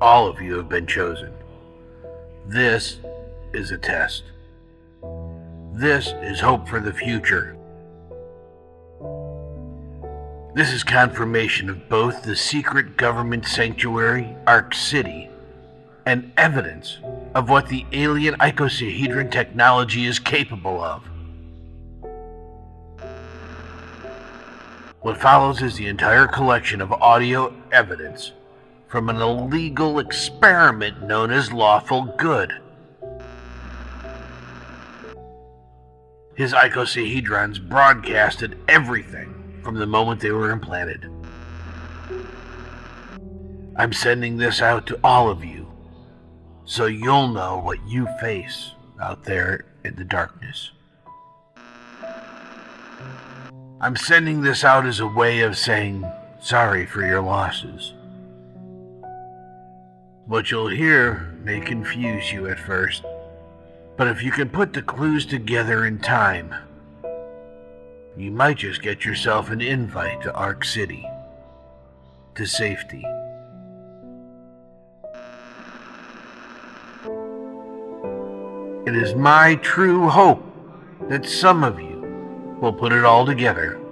All of you have been chosen. This is a test. This is hope for the future. This is confirmation of both the secret government sanctuary, Ark City, and evidence of what the alien icosahedron technology is capable of. What follows is the entire collection of audio evidence from an illegal experiment known as lawful good. His icosahedrons broadcasted everything from the moment they were implanted. I'm sending this out to all of you so you'll know what you face out there in the darkness. I'm sending this out as a way of saying sorry for your losses. What you'll hear may confuse you at first, but if you can put the clues together in time, you might just get yourself an invite to Ark City, to safety. It is my true hope that some of you will put it all together